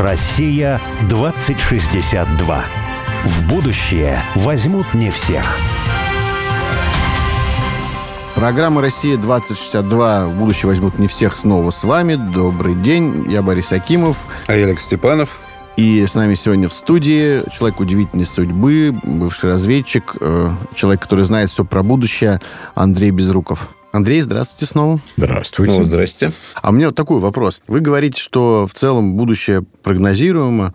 Россия 2062. В будущее возьмут не всех. Программа «Россия-2062» в будущее возьмут не всех снова с вами. Добрый день, я Борис Акимов. А я Олег Степанов. И с нами сегодня в студии человек удивительной судьбы, бывший разведчик, э, человек, который знает все про будущее, Андрей Безруков. Андрей, здравствуйте снова. Здравствуйте. Ну, здрасте. А у меня вот такой вопрос. Вы говорите, что в целом будущее прогнозируемо,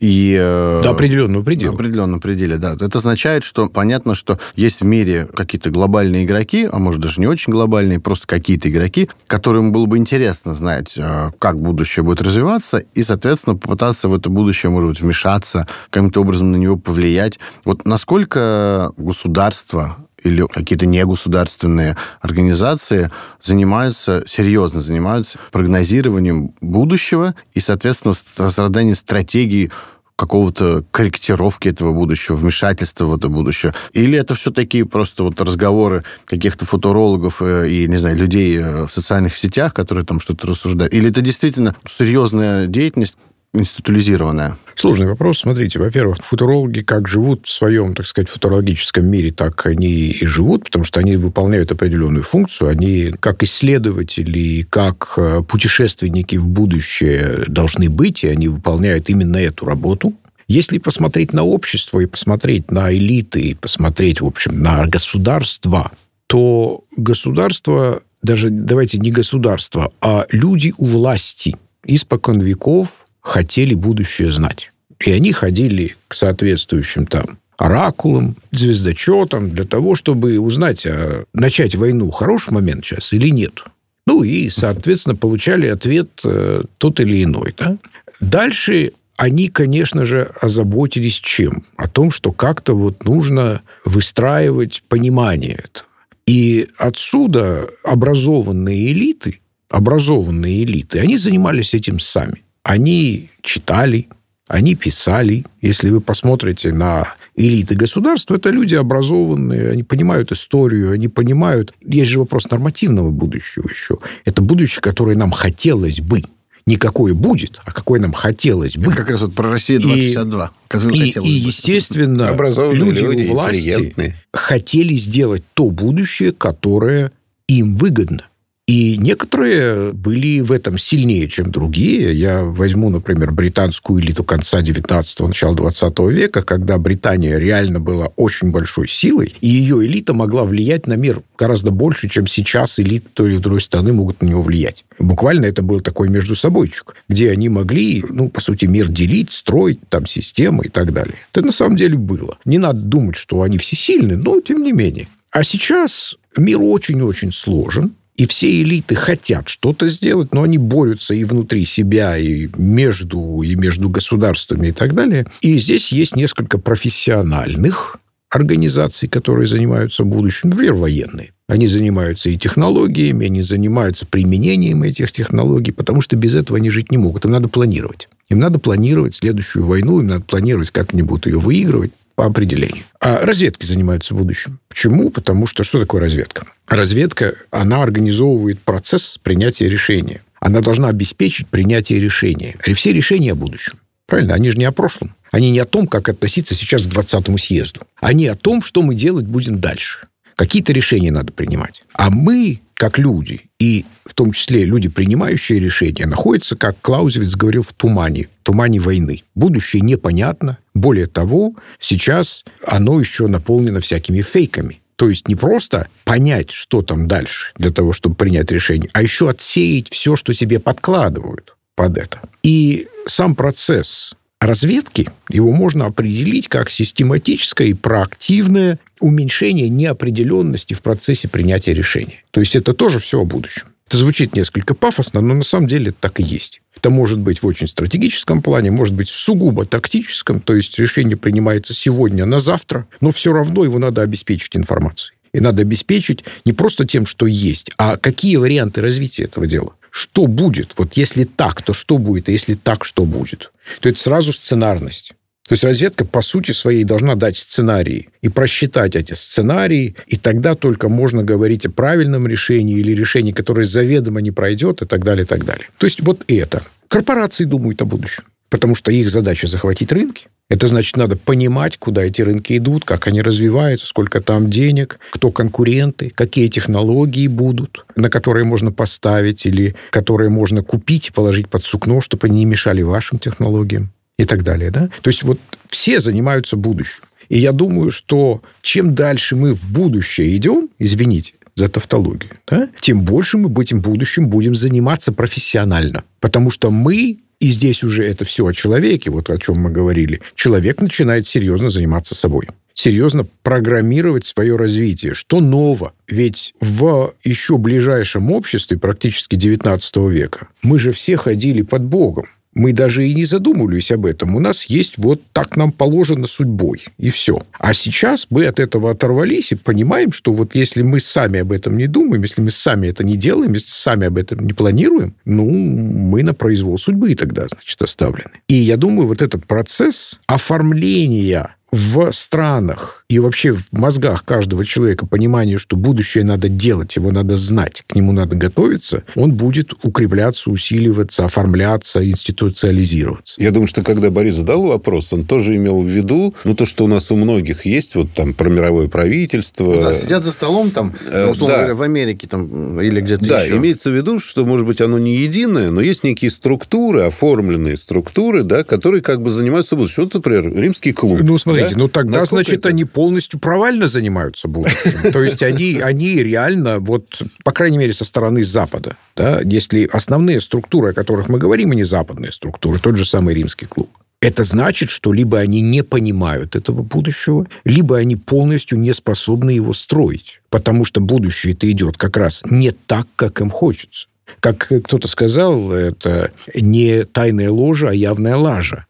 и, э, До определенного предела. До определенного пределе, да. Это означает, что понятно, что есть в мире какие-то глобальные игроки, а может даже не очень глобальные, просто какие-то игроки, которым было бы интересно знать, э, как будущее будет развиваться, и, соответственно, попытаться в это будущее, может быть, вмешаться, каким-то образом на него повлиять. Вот насколько государство или какие-то негосударственные организации занимаются, серьезно занимаются прогнозированием будущего и, соответственно, разраданием стратегии какого-то корректировки этого будущего, вмешательства в это будущее? Или это все такие просто вот разговоры каких-то футурологов э, и, не знаю, людей э, в социальных сетях, которые там что-то рассуждают? Или это действительно серьезная деятельность, институализированная? Сложный вопрос. Смотрите, во-первых, футурологи как живут в своем, так сказать, футурологическом мире, так они и живут, потому что они выполняют определенную функцию. Они как исследователи, как э, путешественники в будущее должны быть, и они выполняют именно эту работу. Если посмотреть на общество и посмотреть на элиты, и посмотреть, в общем, на государства, то государство, даже давайте не государство, а люди у власти испокон веков хотели будущее знать. И они ходили к соответствующим там оракулам, звездочетам для того, чтобы узнать, а начать войну хороший момент сейчас или нет. Ну и, соответственно, получали ответ э, тот или иной. Да? Дальше они, конечно же, озаботились чем? О том, что как-то вот нужно выстраивать понимание этого. И отсюда образованные элиты, образованные элиты, они занимались этим сами. Они читали, они писали. Если вы посмотрите на элиты государства, это люди образованные, они понимают историю, они понимают... Есть же вопрос нормативного будущего еще. Это будущее, которое нам хотелось бы. Не какое будет, а какое нам хотелось бы. Это как раз вот про Россию 2062. И, и, и естественно, люди, люди у власти хотели сделать то будущее, которое им выгодно. И некоторые были в этом сильнее, чем другие. Я возьму, например, британскую элиту конца 19-го, начала 20 века, когда Британия реально была очень большой силой, и ее элита могла влиять на мир гораздо больше, чем сейчас элиты той или другой страны могут на него влиять. Буквально это был такой между собойчик, где они могли, ну, по сути, мир делить, строить там системы и так далее. Это на самом деле было. Не надо думать, что они всесильны, но тем не менее. А сейчас мир очень-очень сложен, и все элиты хотят что-то сделать, но они борются и внутри себя, и между, и между государствами и так далее. И здесь есть несколько профессиональных организаций, которые занимаются будущим, например, военные. Они занимаются и технологиями, они занимаются применением этих технологий, потому что без этого они жить не могут. Им надо планировать. Им надо планировать следующую войну, им надо планировать, как они будут ее выигрывать по определению. А разведки занимаются будущим. Почему? Потому что что такое разведка? Разведка, она организовывает процесс принятия решения. Она должна обеспечить принятие решения. Все решения о будущем. Правильно? Они же не о прошлом. Они не о том, как относиться сейчас к 20-му съезду. Они о том, что мы делать будем дальше. Какие-то решения надо принимать. А мы, как люди, и в том числе люди, принимающие решения, находятся, как Клаузевиц говорил, в тумане, тумане войны. Будущее непонятно. Более того, сейчас оно еще наполнено всякими фейками. То есть не просто понять, что там дальше для того, чтобы принять решение, а еще отсеять все, что тебе подкладывают под это. И сам процесс разведки, его можно определить как систематическое и проактивное уменьшение неопределенности в процессе принятия решения. То есть это тоже все о будущем. Это звучит несколько пафосно, но на самом деле это так и есть. Это может быть в очень стратегическом плане, может быть сугубо тактическом, то есть решение принимается сегодня на завтра, но все равно его надо обеспечить информацией. И надо обеспечить не просто тем, что есть, а какие варианты развития этого дела. Что будет? Вот если так, то что будет? А если так, что будет? То это сразу сценарность. То есть разведка, по сути своей, должна дать сценарии и просчитать эти сценарии, и тогда только можно говорить о правильном решении или решении, которое заведомо не пройдет, и так далее, и так далее. То есть вот это. Корпорации думают о будущем. Потому что их задача захватить рынки. Это значит, надо понимать, куда эти рынки идут, как они развиваются, сколько там денег, кто конкуренты, какие технологии будут, на которые можно поставить или которые можно купить положить под сукно, чтобы они не мешали вашим технологиям и так далее. Да? То есть вот все занимаются будущим. И я думаю, что чем дальше мы в будущее идем, извините, за тавтологию, да, тем больше мы этим будущим будем заниматься профессионально. Потому что мы и здесь уже это все о человеке, вот о чем мы говорили. Человек начинает серьезно заниматься собой серьезно программировать свое развитие. Что ново? Ведь в еще ближайшем обществе, практически 19 века, мы же все ходили под Богом. Мы даже и не задумывались об этом. У нас есть вот так нам положено судьбой, и все. А сейчас мы от этого оторвались и понимаем, что вот если мы сами об этом не думаем, если мы сами это не делаем, если сами об этом не планируем, ну, мы на произвол судьбы тогда, значит, оставлены. И я думаю, вот этот процесс оформления в странах и вообще в мозгах каждого человека понимание, что будущее надо делать, его надо знать, к нему надо готовиться, он будет укрепляться, усиливаться, оформляться, институциализироваться. Я думаю, что когда Борис задал вопрос, он тоже имел в виду, ну, то, что у нас у многих есть, вот там про мировое правительство. Ну, да, сидят за столом там, э, условно да. говоря, в Америке там или где-то да, еще. имеется в виду, что, может быть, оно не единое, но есть некие структуры, оформленные структуры, да, которые как бы занимаются будущим. Вот, например, римский клуб. Ну, смотри, Смотрите, да? ну тогда, Насколько значит, это... они полностью провально занимаются будущим. То есть они, они реально, вот, по крайней мере, со стороны Запада, да, если основные структуры, о которых мы говорим, они западные структуры, тот же самый римский клуб, это значит, что либо они не понимают этого будущего, либо они полностью не способны его строить. Потому что будущее это идет как раз не так, как им хочется. Как кто-то сказал, это не тайная ложа, а явная лажа.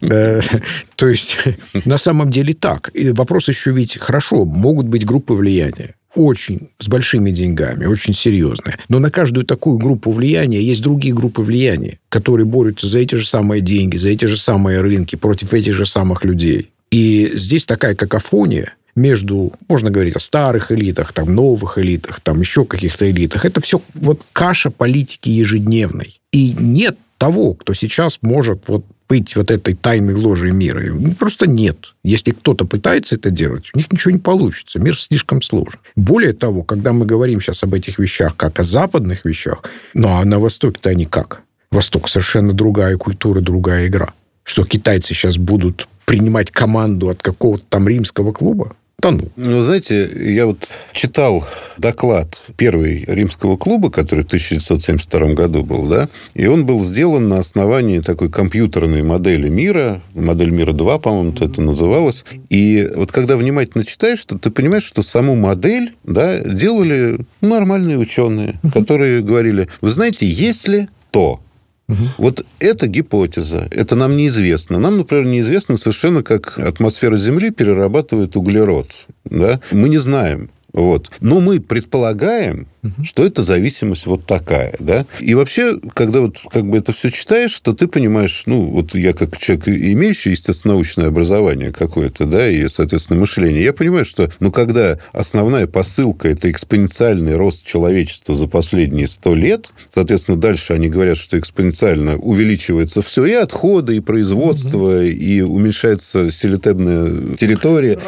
Э, то есть, на самом деле так. И вопрос еще ведь, хорошо, могут быть группы влияния очень с большими деньгами, очень серьезные. Но на каждую такую группу влияния есть другие группы влияния, которые борются за эти же самые деньги, за эти же самые рынки, против этих же самых людей. И здесь такая какофония, между, можно говорить о старых элитах, там, новых элитах, там, еще каких-то элитах. Это все вот каша политики ежедневной. И нет того, кто сейчас может вот быть вот этой тайной ложей мира. Просто нет. Если кто-то пытается это делать, у них ничего не получится. Мир слишком сложен. Более того, когда мы говорим сейчас об этих вещах, как о западных вещах, ну а на Востоке-то они как? Восток совершенно другая культура, другая игра. Что китайцы сейчас будут принимать команду от какого-то там римского клуба? Тону. Ну, знаете, я вот читал доклад первой римского клуба, который в 1972 году был, да, и он был сделан на основании такой компьютерной модели мира, модель мира 2, по-моему, это называлось. И вот когда внимательно читаешь, то ты понимаешь, что саму модель, да, делали нормальные ученые, которые говорили, вы знаете, если то, Угу. Вот это гипотеза, это нам неизвестно. Нам, например, неизвестно совершенно, как атмосфера Земли перерабатывает углерод. Да? Мы не знаем, вот. Но мы предполагаем, угу. что это зависимость вот такая, да. И вообще, когда вот как бы это все читаешь, то ты понимаешь, ну, вот я как человек, имеющий, естественно, научное образование какое-то, да, и, соответственно, мышление, я понимаю, что, ну, когда основная посылка – это экспоненциальный рост человечества за последние сто лет, соответственно, дальше они говорят, что экспоненциально увеличивается все, и отходы, и производство, угу. и уменьшается селитебная территория.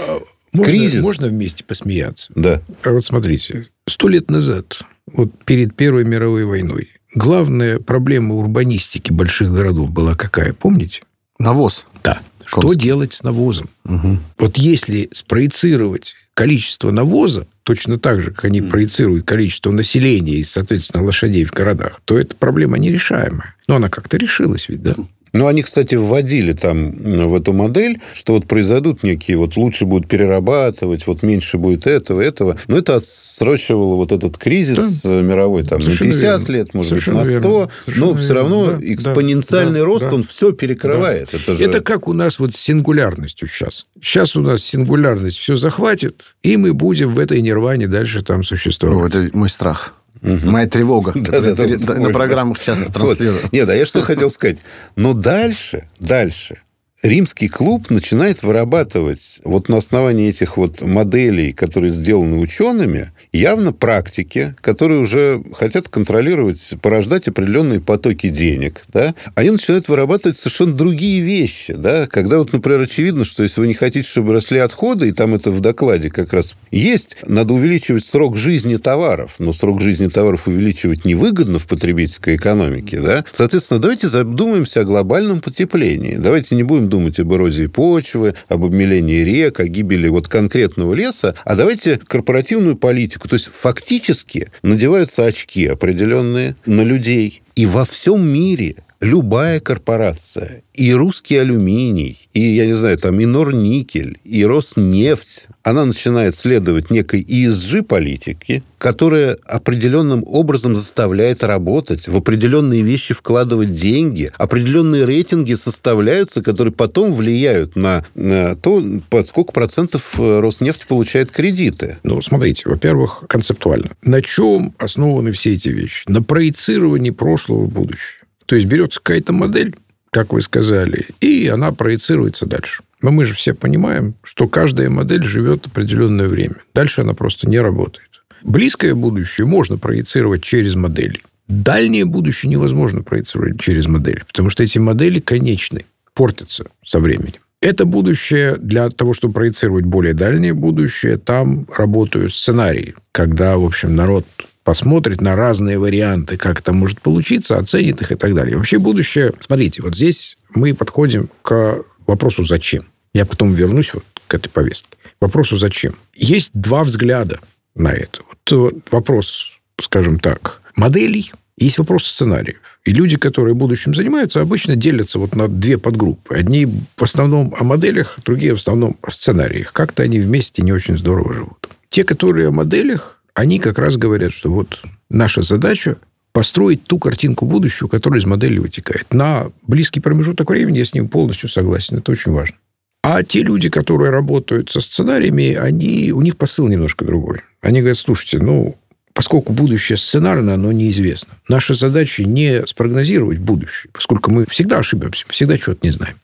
Можно, кризис. Можно вместе посмеяться? Да. А вот смотрите, сто лет назад, вот перед Первой мировой войной, главная проблема урбанистики больших городов была какая, помните? Навоз. Да. Что делать с навозом? Угу. Вот если спроецировать количество навоза, точно так же, как они mm. проецируют количество населения и, соответственно, лошадей в городах, то эта проблема нерешаемая. Но она как-то решилась ведь, да? Ну, они, кстати, вводили там в эту модель, что вот произойдут некие, вот лучше будут перерабатывать, вот меньше будет этого, этого. Но это отсрочивало вот этот кризис да. мировой там Совершенно на 50 верно. лет, может Совершенно быть, на 100. Совершенно но все равно да, экспоненциальный да, рост, да, он все перекрывает. Да. Это, же... это как у нас вот с сингулярностью сейчас. Сейчас у нас сингулярность все захватит, и мы будем в этой нирване дальше там существовать. Ну, это мой страх. Угу. Моя тревога. На программах часто транслирую. Нет, а я что хотел сказать. Но дальше, дальше римский клуб начинает вырабатывать вот на основании этих вот моделей, которые сделаны учеными, явно практики, которые уже хотят контролировать, порождать определенные потоки денег, да, они начинают вырабатывать совершенно другие вещи, да, когда вот, например, очевидно, что если вы не хотите, чтобы росли отходы, и там это в докладе как раз есть, надо увеличивать срок жизни товаров, но срок жизни товаров увеличивать невыгодно в потребительской экономике, да, соответственно, давайте задумаемся о глобальном потеплении, давайте не будем думать об эрозии почвы, об обмелении рек, о гибели вот конкретного леса, а давайте корпоративную политику. То есть фактически надеваются очки определенные на людей. И во всем мире любая корпорация, и русский алюминий, и, я не знаю, там, и Норникель, и Роснефть, она начинает следовать некой ESG-политике, которая определенным образом заставляет работать, в определенные вещи вкладывать деньги, определенные рейтинги составляются, которые потом влияют на, на то, под сколько процентов э, Роснефть получает кредиты. Ну, смотрите, во-первых, концептуально. На чем основаны все эти вещи? На проецировании прошлого в будущее. То есть берется какая-то модель, как вы сказали, и она проецируется дальше. Но мы же все понимаем, что каждая модель живет определенное время. Дальше она просто не работает. Близкое будущее можно проецировать через модели. Дальнее будущее невозможно проецировать через модели, потому что эти модели конечны, портятся со временем. Это будущее для того, чтобы проецировать более дальнее будущее, там работают сценарии, когда, в общем, народ посмотрит на разные варианты, как это может получиться, оценит их и так далее. Вообще будущее... Смотрите, вот здесь мы подходим к вопросу «зачем?». Я потом вернусь вот к этой повестке. Вопросу «зачем?». Есть два взгляда на это. Вот вопрос, скажем так, моделей, есть вопрос сценариев. И люди, которые будущим занимаются, обычно делятся вот на две подгруппы. Одни в основном о моделях, другие в основном о сценариях. Как-то они вместе не очень здорово живут. Те, которые о моделях, они как раз говорят, что вот наша задача построить ту картинку будущего, которая из модели вытекает. На близкий промежуток времени я с ним полностью согласен. Это очень важно. А те люди, которые работают со сценариями, они, у них посыл немножко другой. Они говорят, слушайте, ну, поскольку будущее сценарно, оно неизвестно. Наша задача не спрогнозировать будущее, поскольку мы всегда ошибемся, всегда чего-то не знаем.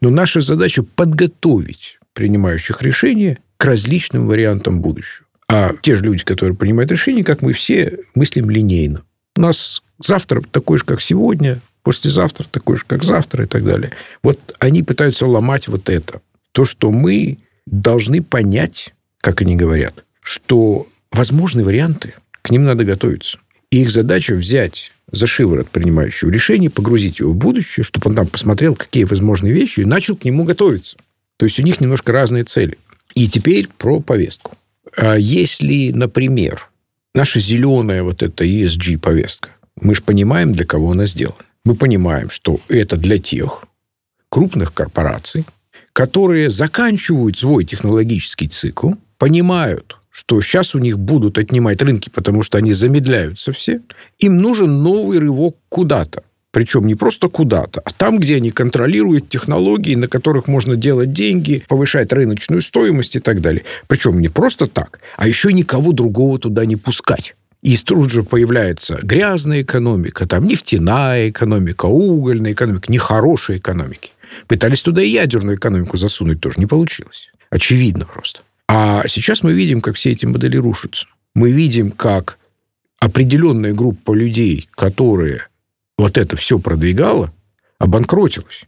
Но наша задача подготовить принимающих решения к различным вариантам будущего. А те же люди, которые принимают решения, как мы все, мыслим линейно. У нас завтра такой же, как сегодня, послезавтра такой же, как завтра и так далее. Вот они пытаются ломать вот это. То, что мы должны понять, как они говорят, что возможны варианты, к ним надо готовиться. И их задача взять за шиворот принимающего решение, погрузить его в будущее, чтобы он там посмотрел, какие возможные вещи, и начал к нему готовиться. То есть у них немножко разные цели. И теперь про повестку. А если, например, наша зеленая вот эта ESG-повестка, мы же понимаем, для кого она сделана. Мы понимаем, что это для тех крупных корпораций, которые заканчивают свой технологический цикл, понимают, что сейчас у них будут отнимать рынки, потому что они замедляются все, им нужен новый рывок куда-то. Причем не просто куда-то, а там, где они контролируют технологии, на которых можно делать деньги, повышать рыночную стоимость и так далее. Причем не просто так, а еще никого другого туда не пускать. И тут же появляется грязная экономика, там нефтяная экономика, угольная экономика, нехорошие экономики. Пытались туда и ядерную экономику засунуть, тоже не получилось. Очевидно просто. А сейчас мы видим, как все эти модели рушатся. Мы видим, как определенная группа людей, которые вот это все продвигало, обанкротилось.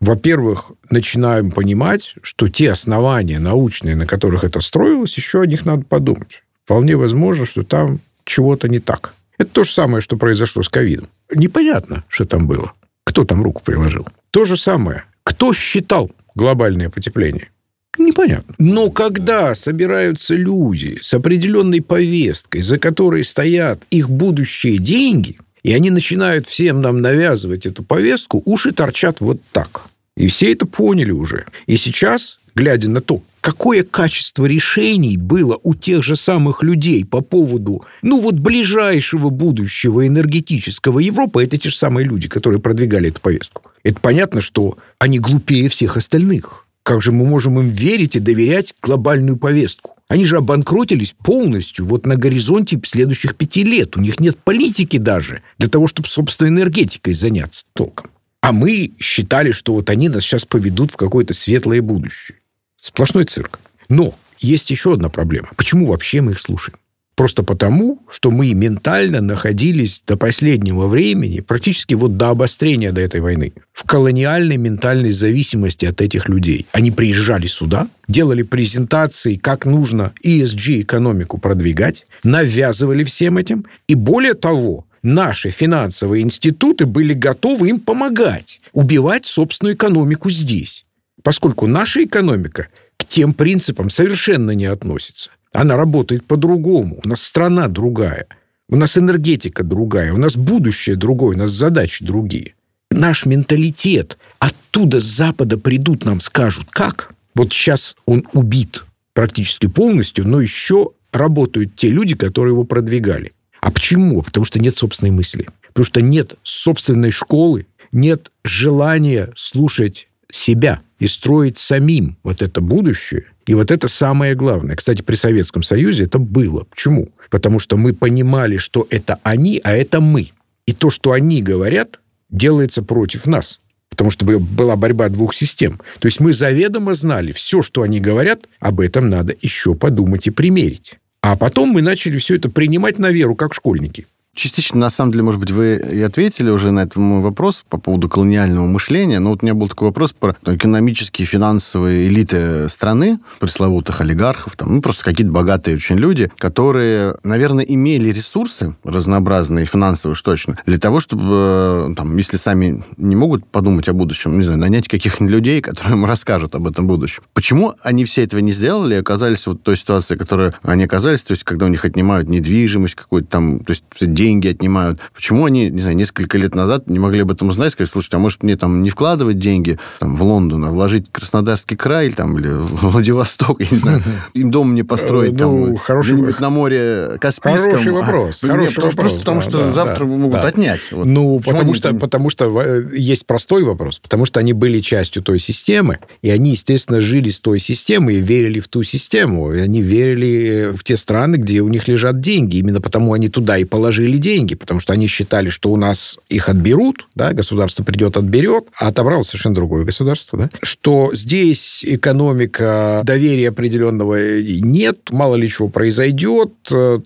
Во-первых, начинаем понимать, что те основания научные, на которых это строилось, еще о них надо подумать. Вполне возможно, что там чего-то не так. Это то же самое, что произошло с ковидом. Непонятно, что там было. Кто там руку приложил. То же самое. Кто считал глобальное потепление? Непонятно. Но когда собираются люди с определенной повесткой, за которой стоят их будущие деньги – и они начинают всем нам навязывать эту повестку, уши торчат вот так. И все это поняли уже. И сейчас, глядя на то, какое качество решений было у тех же самых людей по поводу, ну вот, ближайшего будущего энергетического Европы, это те же самые люди, которые продвигали эту повестку. Это понятно, что они глупее всех остальных. Как же мы можем им верить и доверять глобальную повестку? Они же обанкротились полностью вот на горизонте следующих пяти лет. У них нет политики даже для того, чтобы, собственно, энергетикой заняться толком. А мы считали, что вот они нас сейчас поведут в какое-то светлое будущее. Сплошной цирк. Но есть еще одна проблема. Почему вообще мы их слушаем? Просто потому, что мы ментально находились до последнего времени, практически вот до обострения до этой войны, в колониальной ментальной зависимости от этих людей. Они приезжали сюда, делали презентации, как нужно ESG-экономику продвигать, навязывали всем этим. И более того, наши финансовые институты были готовы им помогать, убивать собственную экономику здесь. Поскольку наша экономика к тем принципам совершенно не относится. Она работает по-другому. У нас страна другая. У нас энергетика другая. У нас будущее другое. У нас задачи другие. Наш менталитет. Оттуда с Запада придут, нам скажут, как. Вот сейчас он убит практически полностью, но еще работают те люди, которые его продвигали. А почему? Потому что нет собственной мысли. Потому что нет собственной школы, нет желания слушать себя и строить самим вот это будущее. И вот это самое главное. Кстати, при Советском Союзе это было. Почему? Потому что мы понимали, что это они, а это мы. И то, что они говорят, делается против нас. Потому что была борьба двух систем. То есть мы заведомо знали, все, что они говорят, об этом надо еще подумать и примерить. А потом мы начали все это принимать на веру, как школьники. Частично, на самом деле, может быть, вы и ответили уже на этот мой вопрос по поводу колониального мышления. Но вот у меня был такой вопрос про экономические, финансовые элиты страны, пресловутых олигархов, там, ну, просто какие-то богатые очень люди, которые, наверное, имели ресурсы разнообразные, финансовые уж точно, для того, чтобы, э, там, если сами не могут подумать о будущем, не знаю, нанять каких-нибудь людей, которые им расскажут об этом будущем. Почему они все этого не сделали и оказались вот в той ситуации, в которой они оказались, то есть когда у них отнимают недвижимость какую-то там, то есть деньги отнимают. Почему они, не знаю, несколько лет назад не могли об этом узнать, сказать, слушайте, а может мне там не вкладывать деньги там, в Лондон, а вложить в Краснодарский край там, или в Владивосток, я не знаю, им дом не построить ну, там, хороший, где-нибудь на море Каспийском. Хороший а, вопрос. А, хороший нет, вопрос просто потому, что да, завтра да, могут да. отнять. Вот. Ну, потому что, потому что есть простой вопрос. Потому что они были частью той системы, и они, естественно, жили с той системой и верили в ту систему. И они верили в те страны, где у них лежат деньги. Именно потому они туда и положили были деньги, потому что они считали, что у нас их отберут, да, государство придет, отберет, а отобрало совершенно другое государство, да, что здесь экономика доверия определенного нет, мало ли чего произойдет,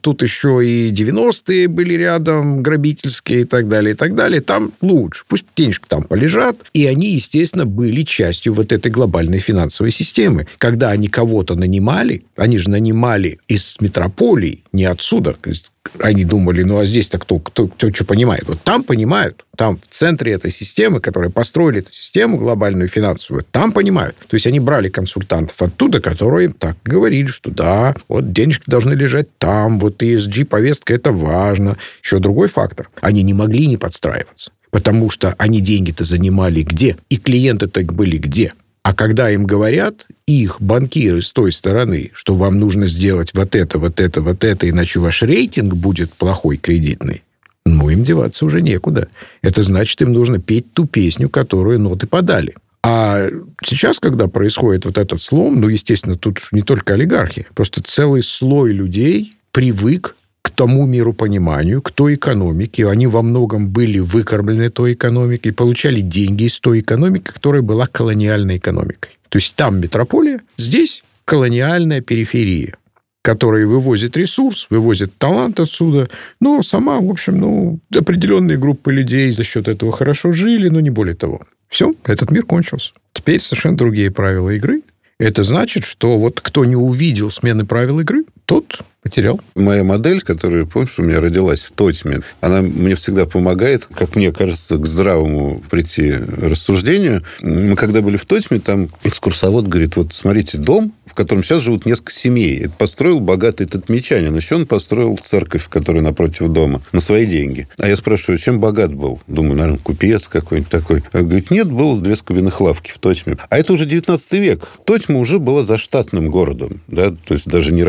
тут еще и 90-е были рядом, грабительские и так далее, и так далее, там лучше, пусть денежки там полежат, и они, естественно, были частью вот этой глобальной финансовой системы. Когда они кого-то нанимали, они же нанимали из метрополий, не отсюда, они думали, ну а здесь-то кто, кто, кто что понимает? Вот там понимают, там в центре этой системы, которые построили эту систему глобальную финансовую, там понимают. То есть они брали консультантов оттуда, которые так говорили, что да, вот денежки должны лежать там, вот ESG-повестка это важно. Еще другой фактор. Они не могли не подстраиваться. Потому что они деньги-то занимали где? И клиенты-то были где? А когда им говорят, их банкиры с той стороны, что вам нужно сделать вот это, вот это, вот это, иначе ваш рейтинг будет плохой кредитный, ну, им деваться уже некуда. Это значит, им нужно петь ту песню, которую ноты подали. А сейчас, когда происходит вот этот слом, ну, естественно, тут не только олигархи, просто целый слой людей привык к тому миру пониманию, к той экономике. Они во многом были выкормлены той экономикой, получали деньги из той экономики, которая была колониальной экономикой. То есть там метрополия, здесь колониальная периферия которая вывозит ресурс, вывозит талант отсюда, но сама, в общем, ну, определенные группы людей за счет этого хорошо жили, но не более того. Все, этот мир кончился. Теперь совершенно другие правила игры. Это значит, что вот кто не увидел смены правил игры, тот потерял. Моя модель, которая, помнишь, у меня родилась в Тотьме, она мне всегда помогает, как мне кажется, к здравому прийти рассуждению. Мы когда были в Тотьме, там экскурсовод говорит, вот смотрите, дом, в котором сейчас живут несколько семей. Построил богатый татмичанин. Еще он построил церковь, которая напротив дома, на свои деньги. А я спрашиваю, чем богат был? Думаю, наверное, купец какой-нибудь такой. А говорит, нет, было две скобяных лавки в Тотьме. А это уже 19 век. Тотьма уже была заштатным городом, да, то есть даже не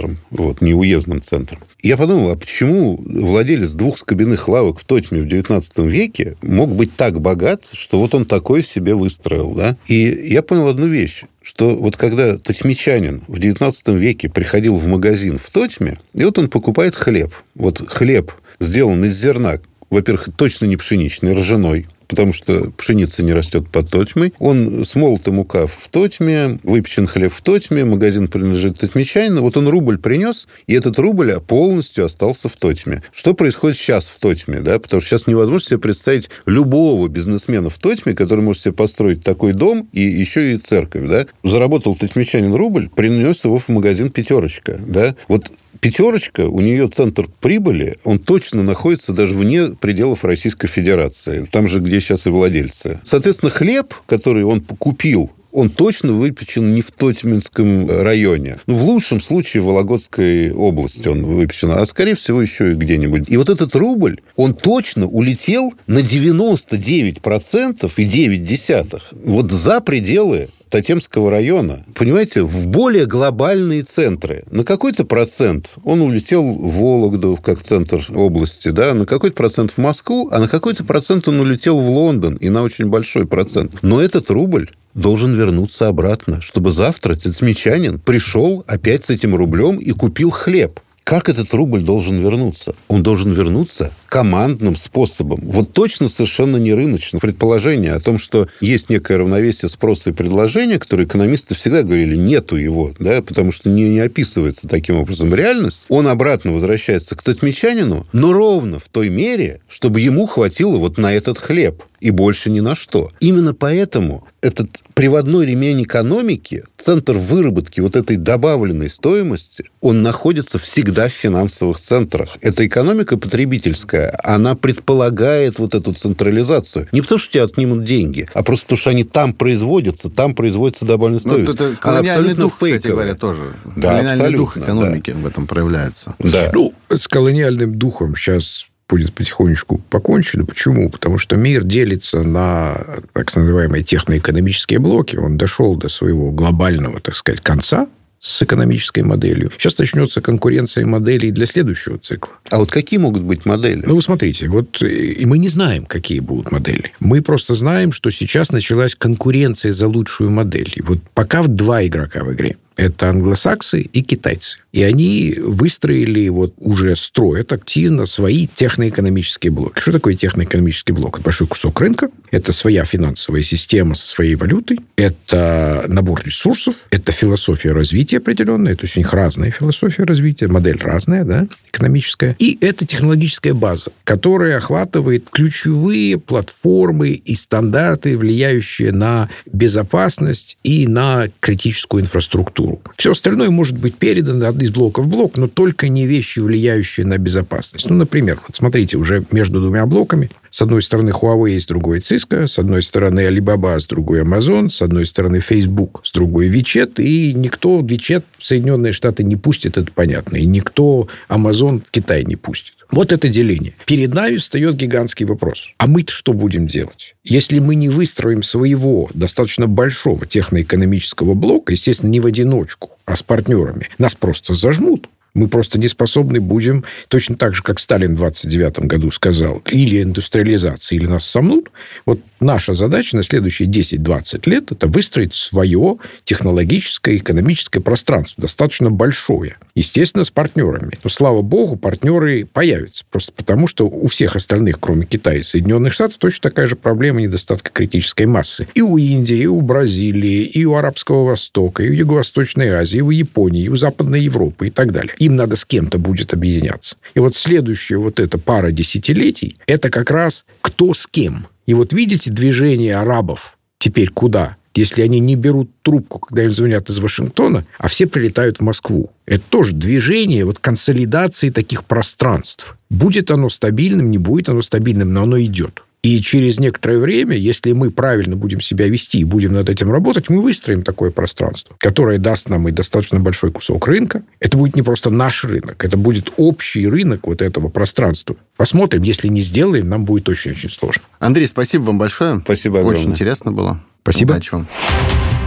райцентром. Вот не уездным центром. Я подумал, а почему владелец двух скобяных лавок в Тотьме в 19 веке мог быть так богат, что вот он такой себе выстроил, да? И я понял одну вещь, что вот когда тотьмичанин в 19 веке приходил в магазин в Тотьме, и вот он покупает хлеб. Вот хлеб сделан из зерна, во-первых, точно не пшеничный, ржаной, потому что пшеница не растет под Тотьмой. Он смолота мука в Тотьме, выпечен хлеб в Тотьме, магазин принадлежит Тотьмичанину. Вот он рубль принес, и этот рубль полностью остался в Тотьме. Что происходит сейчас в Тотьме? Да? Потому что сейчас невозможно себе представить любого бизнесмена в Тотьме, который может себе построить такой дом и еще и церковь. Да? Заработал тотьмичанин рубль, принес его в магазин «Пятерочка». Да? Вот пятерочка, у нее центр прибыли, он точно находится даже вне пределов Российской Федерации, там же, где сейчас и владельцы. Соответственно, хлеб, который он купил он точно выпечен не в Тотьминском районе. Ну, в лучшем случае в Вологодской области он выпечен, а скорее всего еще и где-нибудь. И вот этот рубль, он точно улетел на 99% и 9 десятых. Вот за пределы Татемского района, понимаете, в более глобальные центры. На какой-то процент он улетел в Вологду, как центр области, да, на какой-то процент в Москву, а на какой-то процент он улетел в Лондон, и на очень большой процент. Но этот рубль должен вернуться обратно, чтобы завтра тельцмичанин пришел опять с этим рублем и купил хлеб. Как этот рубль должен вернуться? Он должен вернуться командным способом. Вот точно совершенно не рыночным. Предположение о том, что есть некое равновесие спроса и предложения, которое экономисты всегда говорили, нету его, да, потому что не, не описывается таким образом реальность, он обратно возвращается к татмичанину, но ровно в той мере, чтобы ему хватило вот на этот хлеб и больше ни на что. Именно поэтому этот приводной ремень экономики, центр выработки вот этой добавленной стоимости, он находится всегда в финансовых центрах. Это экономика потребительская, она предполагает вот эту централизацию. Не потому, что тебя отнимут деньги, а просто потому, что они там производятся, там производится добавленная ну, стоимость. Ну, это колониальный дух, фейковая. кстати говоря, тоже. Да, колониальный дух экономики да. в этом проявляется. Да. Ну, с колониальным духом сейчас будет потихонечку покончено. Почему? Потому что мир делится на так называемые техноэкономические блоки. Он дошел до своего глобального, так сказать, конца с экономической моделью. Сейчас начнется конкуренция моделей для следующего цикла. А вот какие могут быть модели? Ну, вы смотрите, вот и мы не знаем, какие будут модели. Мы просто знаем, что сейчас началась конкуренция за лучшую модель. И вот пока в два игрока в игре. Это англосаксы и китайцы. И они выстроили, вот уже строят активно свои техноэкономические блоки. Что такое техноэкономический блок? Это большой кусок рынка, это своя финансовая система со своей валютой, это набор ресурсов, это философия развития определенная, то есть у них разная философия развития, модель разная, да, экономическая. И это технологическая база, которая охватывает ключевые платформы и стандарты, влияющие на безопасность и на критическую инфраструктуру инфраструктуру. Все остальное может быть передано из блока в блок, но только не вещи, влияющие на безопасность. Ну, например, вот смотрите, уже между двумя блоками с одной стороны Huawei, с другой Cisco, с одной стороны Alibaba, с другой Amazon, с одной стороны Facebook, с другой WeChat, и никто WeChat в Соединенные Штаты не пустит, это понятно, и никто Amazon в Китай не пустит. Вот это деление. Перед нами встает гигантский вопрос. А мы-то что будем делать? Если мы не выстроим своего достаточно большого техноэкономического блока, естественно, не в одиночку, а с партнерами, нас просто зажмут. Мы просто не способны будем, точно так же, как Сталин в 29 году сказал, или индустриализация, или нас сомнут. Вот наша задача на следующие 10-20 лет – это выстроить свое технологическое, экономическое пространство, достаточно большое. Естественно, с партнерами. Но, слава богу, партнеры появятся. Просто потому, что у всех остальных, кроме Китая и Соединенных Штатов, точно такая же проблема недостатка критической массы. И у Индии, и у Бразилии, и у Арабского Востока, и у Юго-Восточной Азии, и у Японии, и у Западной Европы и так далее. Им надо с кем-то будет объединяться. И вот следующая вот эта пара десятилетий – это как раз кто с кем. И вот видите движение арабов теперь куда? Если они не берут трубку, когда им звонят из Вашингтона, а все прилетают в Москву. Это тоже движение вот консолидации таких пространств. Будет оно стабильным, не будет оно стабильным, но оно идет. И через некоторое время, если мы правильно будем себя вести и будем над этим работать, мы выстроим такое пространство, которое даст нам и достаточно большой кусок рынка. Это будет не просто наш рынок, это будет общий рынок вот этого пространства. Посмотрим, если не сделаем, нам будет очень-очень сложно. Андрей, спасибо вам большое. Спасибо огромное. Очень интересно было. Спасибо. Удачи вам.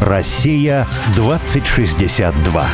Россия 2062.